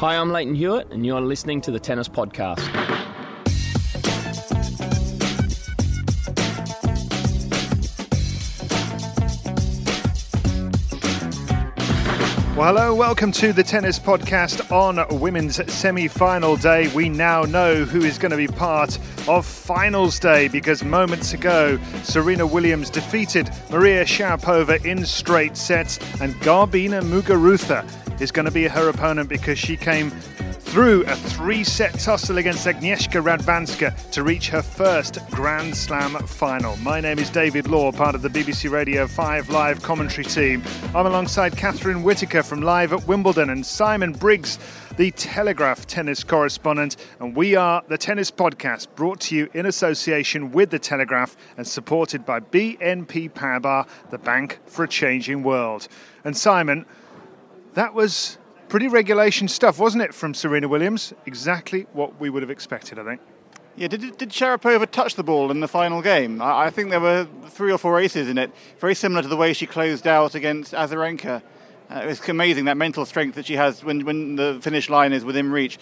Hi, I'm Lleyton Hewitt, and you're listening to the Tennis Podcast. Well, hello, welcome to the Tennis Podcast on Women's Semi Final Day. We now know who is going to be part of Finals Day because moments ago, Serena Williams defeated Maria Sharapova in straight sets, and Garbiñe Muguruza is going to be her opponent because she came through a three set tussle against Agnieszka Radwanska to reach her first Grand Slam final. My name is David Law, part of the BBC Radio 5 live commentary team. I'm alongside Catherine Whitaker from Live at Wimbledon and Simon Briggs, the Telegraph tennis correspondent. And we are the Tennis Podcast, brought to you in association with the Telegraph and supported by BNP Paribas, the bank for a changing world. And Simon, that was pretty regulation stuff, wasn't it, from Serena Williams? Exactly what we would have expected, I think. Yeah, did, did Sharapova touch the ball in the final game? I, I, think there were three or four aces in it, very similar to the way she closed out against Azarenka. Uh, it's amazing that mental strength that she has when, when the finish line is within reach.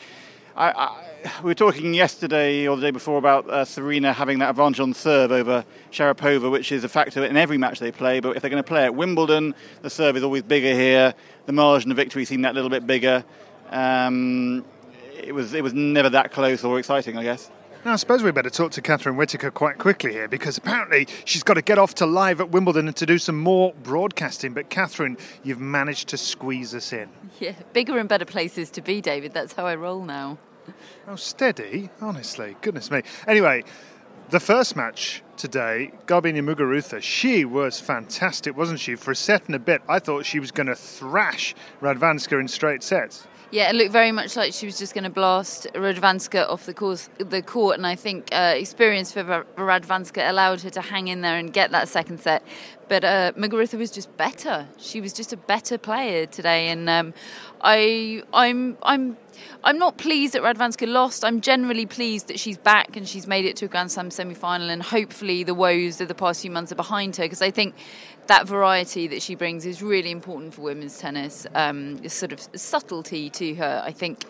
I, I, we were talking yesterday or the day before about uh, Serena having that advantage on serve over Sharapova, which is a factor in every match they play. But if they're going to play at Wimbledon, the serve is always bigger here. The margin of victory seemed that little bit bigger. Um, it was it was never that close or exciting, I guess. Now, I suppose we better talk to Catherine Whitaker quite quickly here because apparently she's got to get off to live at Wimbledon and to do some more broadcasting. But, Catherine, you've managed to squeeze us in. Yeah, bigger and better places to be, David. That's how I roll now. Oh, steady, honestly. Goodness me. Anyway, the first match today, Garbiñe Muguruza, she was fantastic, wasn't she? For a set and a bit, I thought she was going to thrash Radwanska in straight sets. Yeah, it looked very much like she was just going to blast Radwanska off the course, the court, and I think uh, experience for Radwanska allowed her to hang in there and get that second set. But uh, was just better. She was just a better player today, and um, I, I'm, I'm, I'm not pleased that Radwanska lost. I'm generally pleased that she's back and she's made it to a Grand Slam semi-final, and hopefully the woes of the past few months are behind her because I think that variety that she brings is really important for women's tennis. Um, sort of subtlety to her, I think.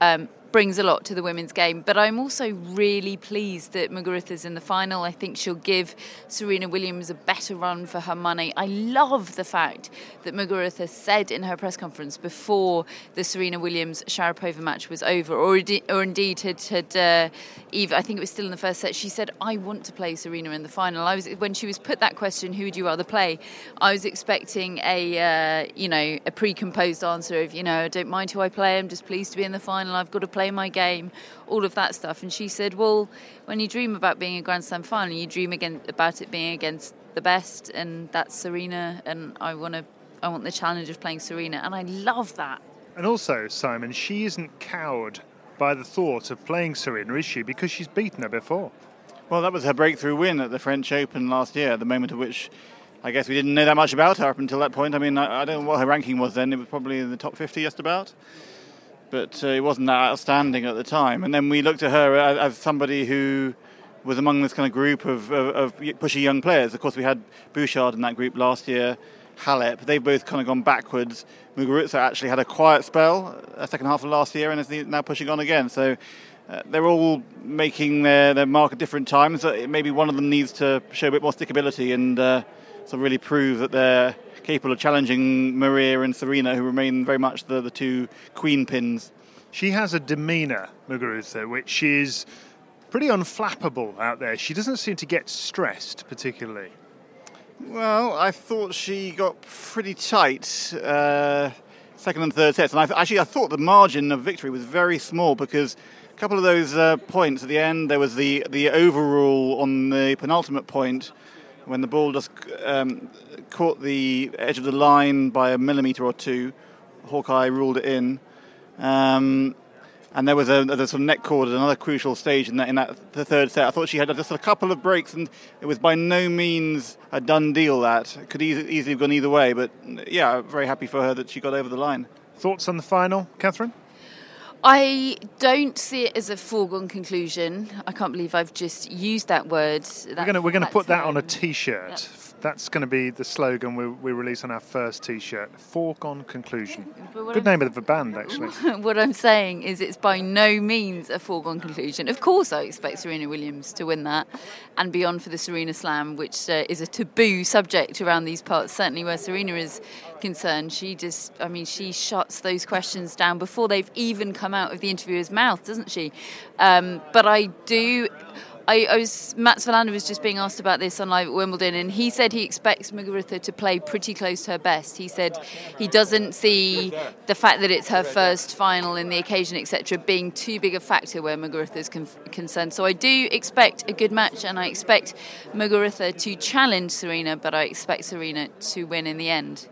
Um, brings a lot to the women's game. But I'm also really pleased that Muguruza's in the final. I think she'll give Serena Williams a better run for her money. I love the fact that Muguruza said in her press conference before the Serena Williams Sharapova match was over, or, or indeed had, had uh, Eve, I think it was still in the first set, she said, I want to play Serena in the final. I was When she was put that question, who would you rather play? I was expecting a, uh, you know, a pre-composed answer of, you know, I don't mind who I play, I'm just pleased to be in the final, I've got to play my game, all of that stuff. And she said, Well, when you dream about being a Grand Slam final, you dream again about it being against the best, and that's Serena. And I want to, I want the challenge of playing Serena, and I love that. And also, Simon, she isn't cowed by the thought of playing Serena, is she? Because she's beaten her before. Well, that was her breakthrough win at the French Open last year, the moment at which I guess we didn't know that much about her up until that point. I mean, I, I don't know what her ranking was then. It was probably in the top 50 just about but uh, it wasn't that outstanding at the time. And then we looked at her as, as somebody who was among this kind of group of, of, of, pushy young players. Of course, we had Bouchard in that group last year, Halep. They've both kind of gone backwards. Muguruza actually had a quiet spell, a second half of last year, and is now pushing on again. So uh, they're all making their, their mark at different times. maybe one of them needs to show a bit more stickability and uh, so really prove that they're capable of challenging Maria and Serena, who remain very much the, the two queen pins. She has a demeanour, Muguruza, which is pretty unflappable out there. She doesn't seem to get stressed particularly. Well, I thought she got pretty tight uh, second and third sets, and I actually I thought the margin of victory was very small because a couple of those uh, points at the end, there was the the overrule on the penultimate point when the ball just um, caught the edge of the line by a millimetre or two. Hawkeye ruled it in. Um, and there was a, a sort of net cord at another crucial stage in that in that the third set. I thought she had just a couple of breaks, and it was by no means a done deal. That could easy, easily have gone either way, but yeah, very happy for her that she got over the line. Thoughts on the final, Catherine? I don't see it as a foregone conclusion. I can't believe I've just used that word. That, we're going to we're going to put that on a T-shirt that's going to be the slogan we, we release on our first T-shirt. Foregone conclusion. Good name of the band, actually. what I'm saying is, it's by no means a foregone conclusion. Of course, I expect Serena Williams to win that and beyond for the Serena Slam, which uh, is a taboo subject around these parts. Certainly, where Serena is concerned, she just, I mean, she shuts those questions down before they've even come out of the interviewer's mouth, doesn't she? Um, but I do. I, I, was Mats Wilander was just being asked about this on live at Wimbledon, and he said he expects Muguruza to play pretty close to her best. He said he doesn't see the fact that it's her first final in the occasion, etc., being too big a factor where Muguruza is con- concerned. So I do expect a good match, and I expect Muguruza to challenge Serena, but I expect Serena to win in the end.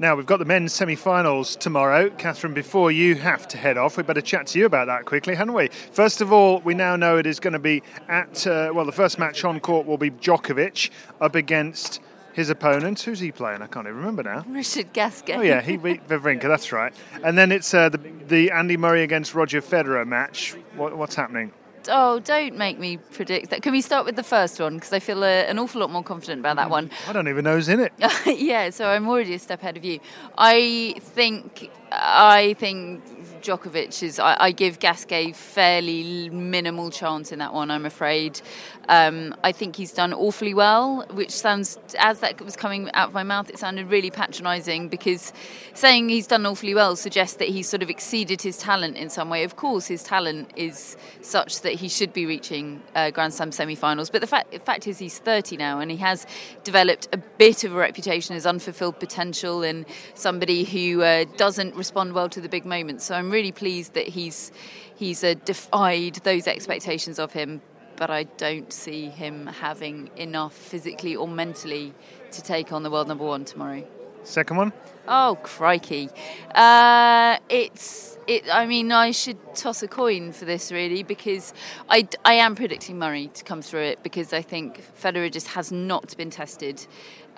Now, we've got the men's semi finals tomorrow. Catherine, before you have to head off, we better chat to you about that quickly, hadn't we? First of all, we now know it is going to be at, uh, well, the first match on court will be Djokovic up against his opponent. Who's he playing? I can't even remember now. Richard Gasquet. Oh, yeah, he beat Wawrinka, that's right. And then it's uh, the, the Andy Murray against Roger Federer match. What, what's happening? Oh, don't make me predict that. Can we start with the first one? Because I feel uh, an awful lot more confident about that one. I don't even know who's in it. yeah, so I'm already a step ahead of you. I think, I think Djokovic is. I, I, give Gasquet fairly minimal chance in that one. I'm afraid. Um, I think he's done awfully well, which sounds as that was coming out of my mouth, it sounded really patronising because saying he's done awfully well suggests that he's sort of exceeded his talent in some way. Of course, his talent is such that he should be reaching uh, Grand Slam semi-finals. But the fact, the fact is, he's 30 now, and he has developed a bit of a reputation as unfulfilled potential and somebody who uh, doesn't respond well to the big moments. So I'm really pleased that he's he's uh, defied those expectations of him. But I don't see him having enough physically or mentally to take on the world number one tomorrow. Second one. Oh crikey! Uh, it's it. I mean, I should toss a coin for this really because I, I am predicting Murray to come through it because I think Federer just has not been tested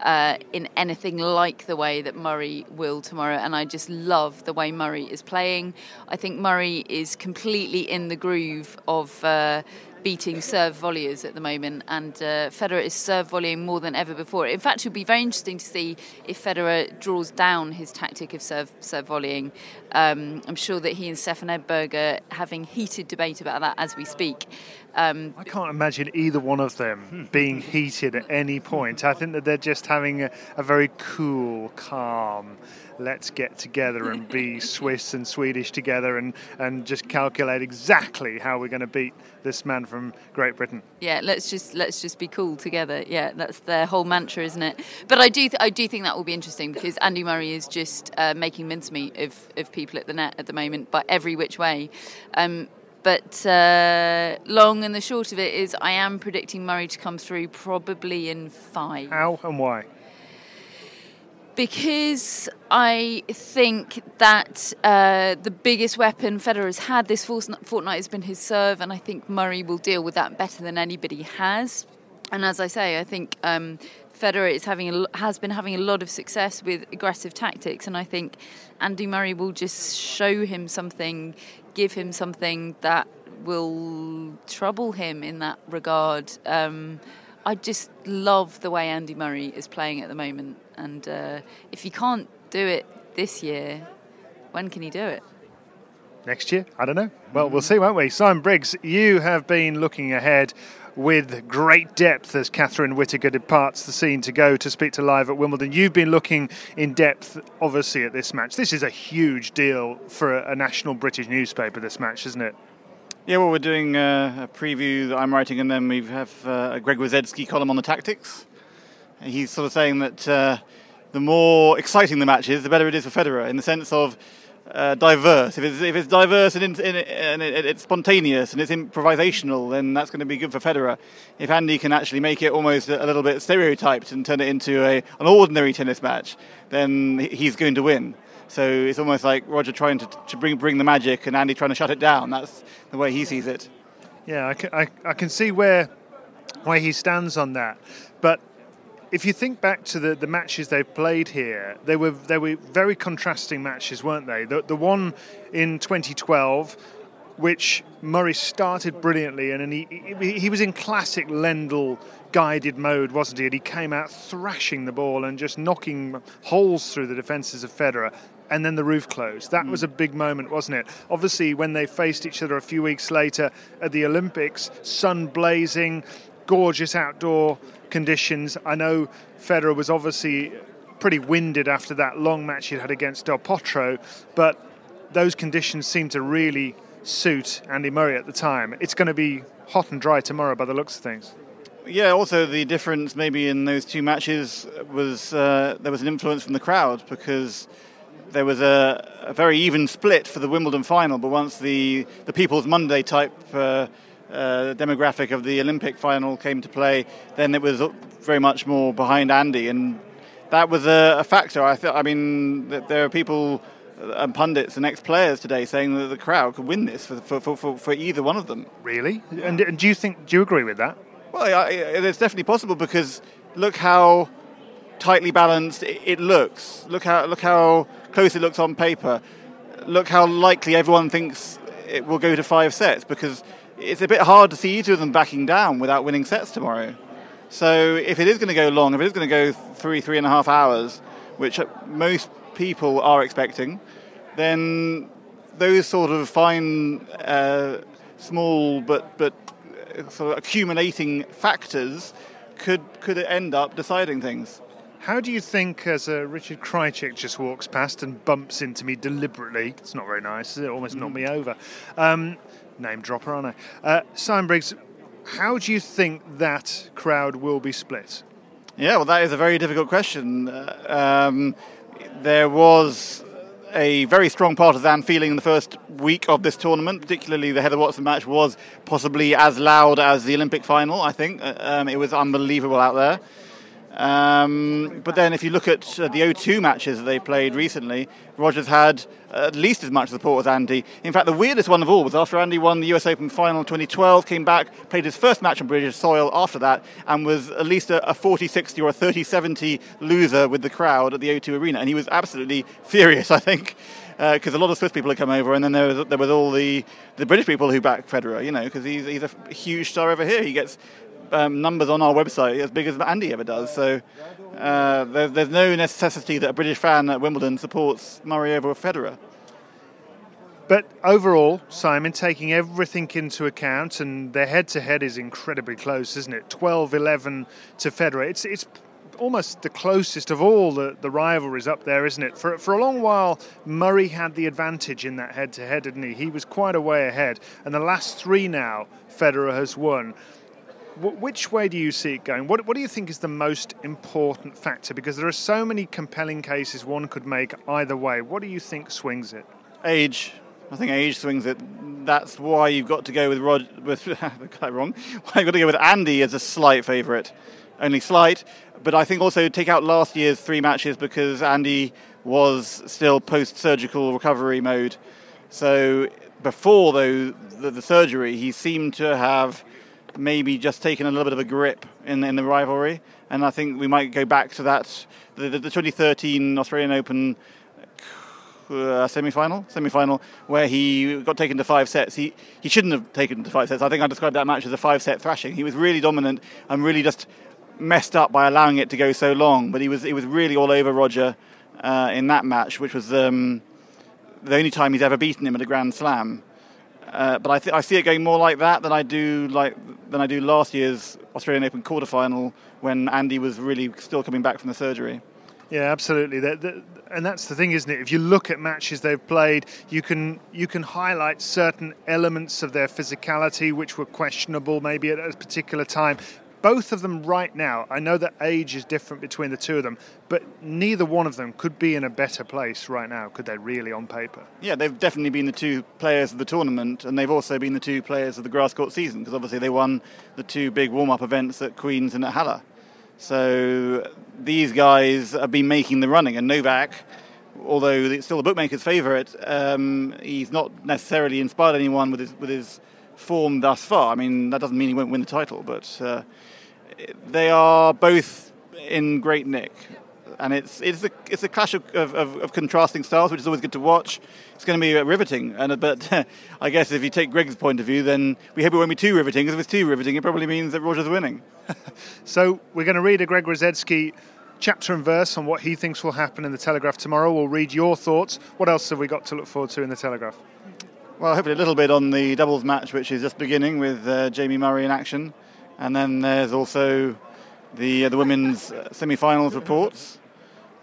uh, in anything like the way that Murray will tomorrow. And I just love the way Murray is playing. I think Murray is completely in the groove of. Uh, beating serve volleys at the moment, and uh, Federer is serve volleying more than ever before. In fact, it would be very interesting to see if Federer draws down his tactic of serve serve volleying. Um, I'm sure that he and Stefan Edberg are having heated debate about that as we speak. Um, I can't imagine either one of them being heated at any point. I think that they're just having a, a very cool, calm let's get together and be Swiss and Swedish together and, and just calculate exactly how we're going to beat this man from Great Britain. Yeah, let's just let's just be cool together. Yeah, that's their whole mantra, isn't it? But I do th- I do think that will be interesting because Andy Murray is just uh, making mincemeat of, of people at the net at the moment, but every which way. Um, but uh, long and the short of it is, I am predicting Murray to come through probably in five. How and why? Because I think that uh, the biggest weapon Federer has had this fortnight has been his serve, and I think Murray will deal with that better than anybody has. And as I say, I think um, Federer is having a, has been having a lot of success with aggressive tactics, and I think Andy Murray will just show him something, give him something that will trouble him in that regard. Um, I just love the way Andy Murray is playing at the moment. And uh, if he can't do it this year, when can he do it? next year. I don't know. Well, we'll see, won't we? Simon Briggs, you have been looking ahead with great depth as Catherine Whitaker departs the scene to go to speak to live at Wimbledon. You've been looking in depth, obviously, at this match. This is a huge deal for a, a national British newspaper, this match, isn't it? Yeah, well, we're doing uh, a preview that I'm writing, and then we have uh, a Greg Rusedski column on the tactics. He's sort of saying that uh, the more exciting the match is, the better it is for Federer, in the sense of uh, diverse. If it's, if it's diverse and, in, and it, it's spontaneous and it's improvisational, then that's going to be good for Federer. If Andy can actually make it almost a, a little bit stereotyped and turn it into a, an ordinary tennis match, then he's going to win. So it's almost like Roger trying to, to bring bring the magic and Andy trying to shut it down. That's the way he sees it. Yeah, I can, I, I can see where where he stands on that. But if you think back to the, the matches they've played here, they were they were very contrasting matches, weren't they? The, the one in 2012, which Murray started brilliantly, and, and he, he, was in classic Lendl guided mode, wasn't he? And he came out thrashing the ball and just knocking holes through the defences of Federer. And then the roof closed. That was a mm. big moment, wasn't it? Obviously, when they faced each other a few weeks later at the Olympics, sun blazing, gorgeous outdoor conditions. I know Federer was obviously pretty winded after that long match he'd had against Del Potro, but those conditions seemed to really suit Andy Murray at the time. It's going to be hot and dry tomorrow by the looks of things. Yeah, also the difference maybe in those two matches was uh, there was an influence from the crowd because there was a, a, very even split for the Wimbledon final, but once the, the People's Monday type uh, uh, demographic of the Olympic final came to play, then it was very much more behind Andy, and that was a, a factor. I, th- I mean, there are people and pundits and ex-players today saying that the crowd could win this for, for, for, for either one of them. Really? And, and, do you think? Do you agree with that? Well, it's definitely possible because look how tightly balanced it looks. Look how look how close it looks on paper. Look how likely everyone thinks it will go to five sets because it's a bit hard to see either of them backing down without winning sets tomorrow. So if it is going to go long, if it is going to go three, three and a half hours, which most people are expecting, then those sort of fine, uh, small but but uh, sort of accumulating factors could could end up deciding things. How do you think, as uh, Richard Krajicek just walks past and bumps into me deliberately, it's not very nice, it almost mm. knocked me over. Um, name dropper, aren't I? Uh, Simon Briggs, how do you think that crowd will be split? Yeah, well, that is a very difficult question. Uh, um, there was a very strong partisan feeling in the first week of this tournament, particularly the Heather Watson match was possibly as loud as the Olympic final, I think. Uh, um, it was unbelievable out there. Um, but then, if you look at uh, the O2 matches that they played recently, Rogers had at least as much support as Andy. In fact, the weirdest one of all was after Andy won the US Open final 2012, came back, played his first match on British soil after that, and was at least a 40 60 or a 30 70 loser with the crowd at the O2 Arena. And he was absolutely furious, I think. Because uh, a lot of Swiss people had come over, and then there was there was all the, the British people who backed Federer, you know, because he's, he's a huge star over here. He gets um, numbers on our website as big as Andy ever does. So uh, there's, there's no necessity that a British fan at Wimbledon supports Murray over Federer. But overall, Simon, taking everything into account, and their head to head is incredibly close, isn't it? 12 11 to Federer. It's, it's almost the closest of all the, the rivalries up there, isn't it? For, for a long while, Murray had the advantage in that head to head, didn't he? He was quite a way ahead. And the last three now, Federer has won which way do you see it going? What, what do you think is the most important factor? Because there are so many compelling cases one could make either way. What do you think swings it? Age. I think age swings it. That's why you've got to go with Rod. With got wrong. Why you've got to go with Andy as a slight favourite, only slight. But I think also take out last year's three matches because Andy was still post-surgical recovery mode. So before though the, the surgery, he seemed to have maybe just taken a little bit of a grip in, in the rivalry. And I think we might go back to that, the, the, the 2013 Australian Open uh, semi-final, semi-final, where he got taken to five sets. He he shouldn't have taken to five sets. I think I described that match as a five-set thrashing. He was really dominant and really just messed up by allowing it to go so long. But he was he was really all over Roger uh, in that match, which was um, the only time he's ever beaten him at a Grand Slam. Uh, but I, th- I see it going more like that than I do like than I do last year's Australian Open quarterfinal when Andy was really still coming back from the surgery. Yeah, absolutely. And that's the thing, isn't it? If you look at matches they've played, you can you can highlight certain elements of their physicality which were questionable maybe at a particular time. Both of them right now, I know that age is different between the two of them, but neither one of them could be in a better place right now, could they really, on paper? Yeah, they've definitely been the two players of the tournament, and they've also been the two players of the grass court season, because obviously they won the two big warm up events at Queen's and at Halle. So these guys have been making the running, and Novak, although it's still the bookmaker's favourite, um, he's not necessarily inspired anyone with his with his form thus far. I mean, that doesn't mean he won't win the title, but uh, they are both in great nick. And it's it's a it's a clash of, of, of, contrasting styles, which is always good to watch. It's going to be riveting, and but I guess if you take Greg's point of view, then we hope it won't be too riveting. Because if it's too riveting, it probably means that Roger's winning. so we're going to read a Greg Rusedski chapter and verse on what he thinks will happen in the Telegraph tomorrow. We'll read your thoughts. What else have we got to look forward to in the Telegraph? Well, hopefully a little bit on the doubles match, which is just beginning with uh, Jamie Murray in action, and then there's also the uh, the women's uh, semi-finals reports.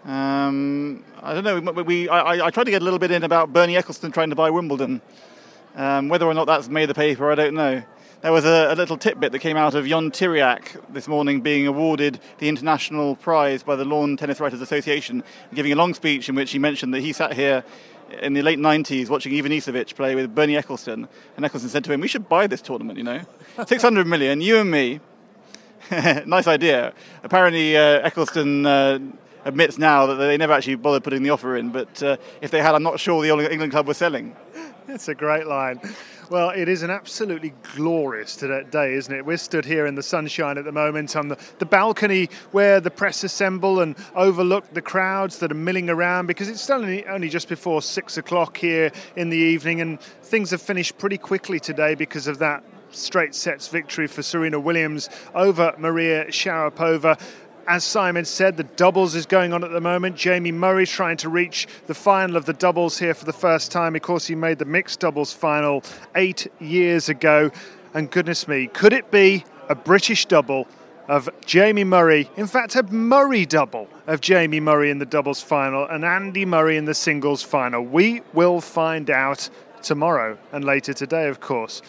Um, I don't know. We, we I, I, tried to get a little bit in about Bernie Ecclestone trying to buy Wimbledon. Um, whether or not that's made the paper, I don't know. There was a, a, little tidbit that came out of Ion Tiriac this morning being awarded the international prize by the Lawn Tennis Writers Association, giving a long speech in which he mentioned that he sat here in the late 90s watching Ivanisevic play with Bernie Ecclestone, and Ecclestone said to him, We should buy this tournament, you know. 600 million, you and me. nice idea. Apparently, uh, Ecclestone uh, admits now that they never actually bothered putting the offer in, but uh, if they had, I'm not sure the England club was selling. It's a great line. Well, it is an absolutely glorious day, isn't it? We're stood here in the sunshine at the moment on the, the balcony where the press assemble and overlook the crowds that are milling around because it's only, only just before six o'clock here in the evening and things have finished pretty quickly today because of that straight sets victory for Serena Williams over Maria Sharapova. As Simon said, the doubles is going on at the moment. Jamie Murray trying to reach the final of the doubles here for the first time. Of course, he made the mixed doubles final eight years ago. And goodness me, could it be a British double of Jamie Murray? In fact, a Murray double of Jamie Murray in the doubles final and Andy Murray in the singles final. We will find out tomorrow and later today, of course.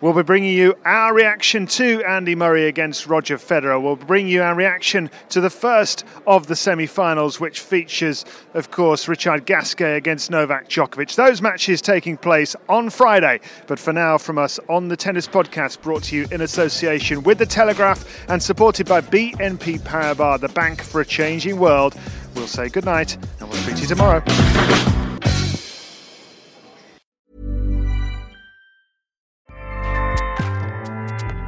We'll be bringing you our reaction to Andy Murray against Roger Federer. We'll bring you our reaction to the first of the semi finals, which features, of course, Richard Gasquet against Novak Djokovic. Those matches taking place on Friday. But for now, from us on the Tennis Podcast, brought to you in association with The Telegraph and supported by BNP Paribas, the bank for a changing world, we'll say goodnight and we'll speak to you tomorrow.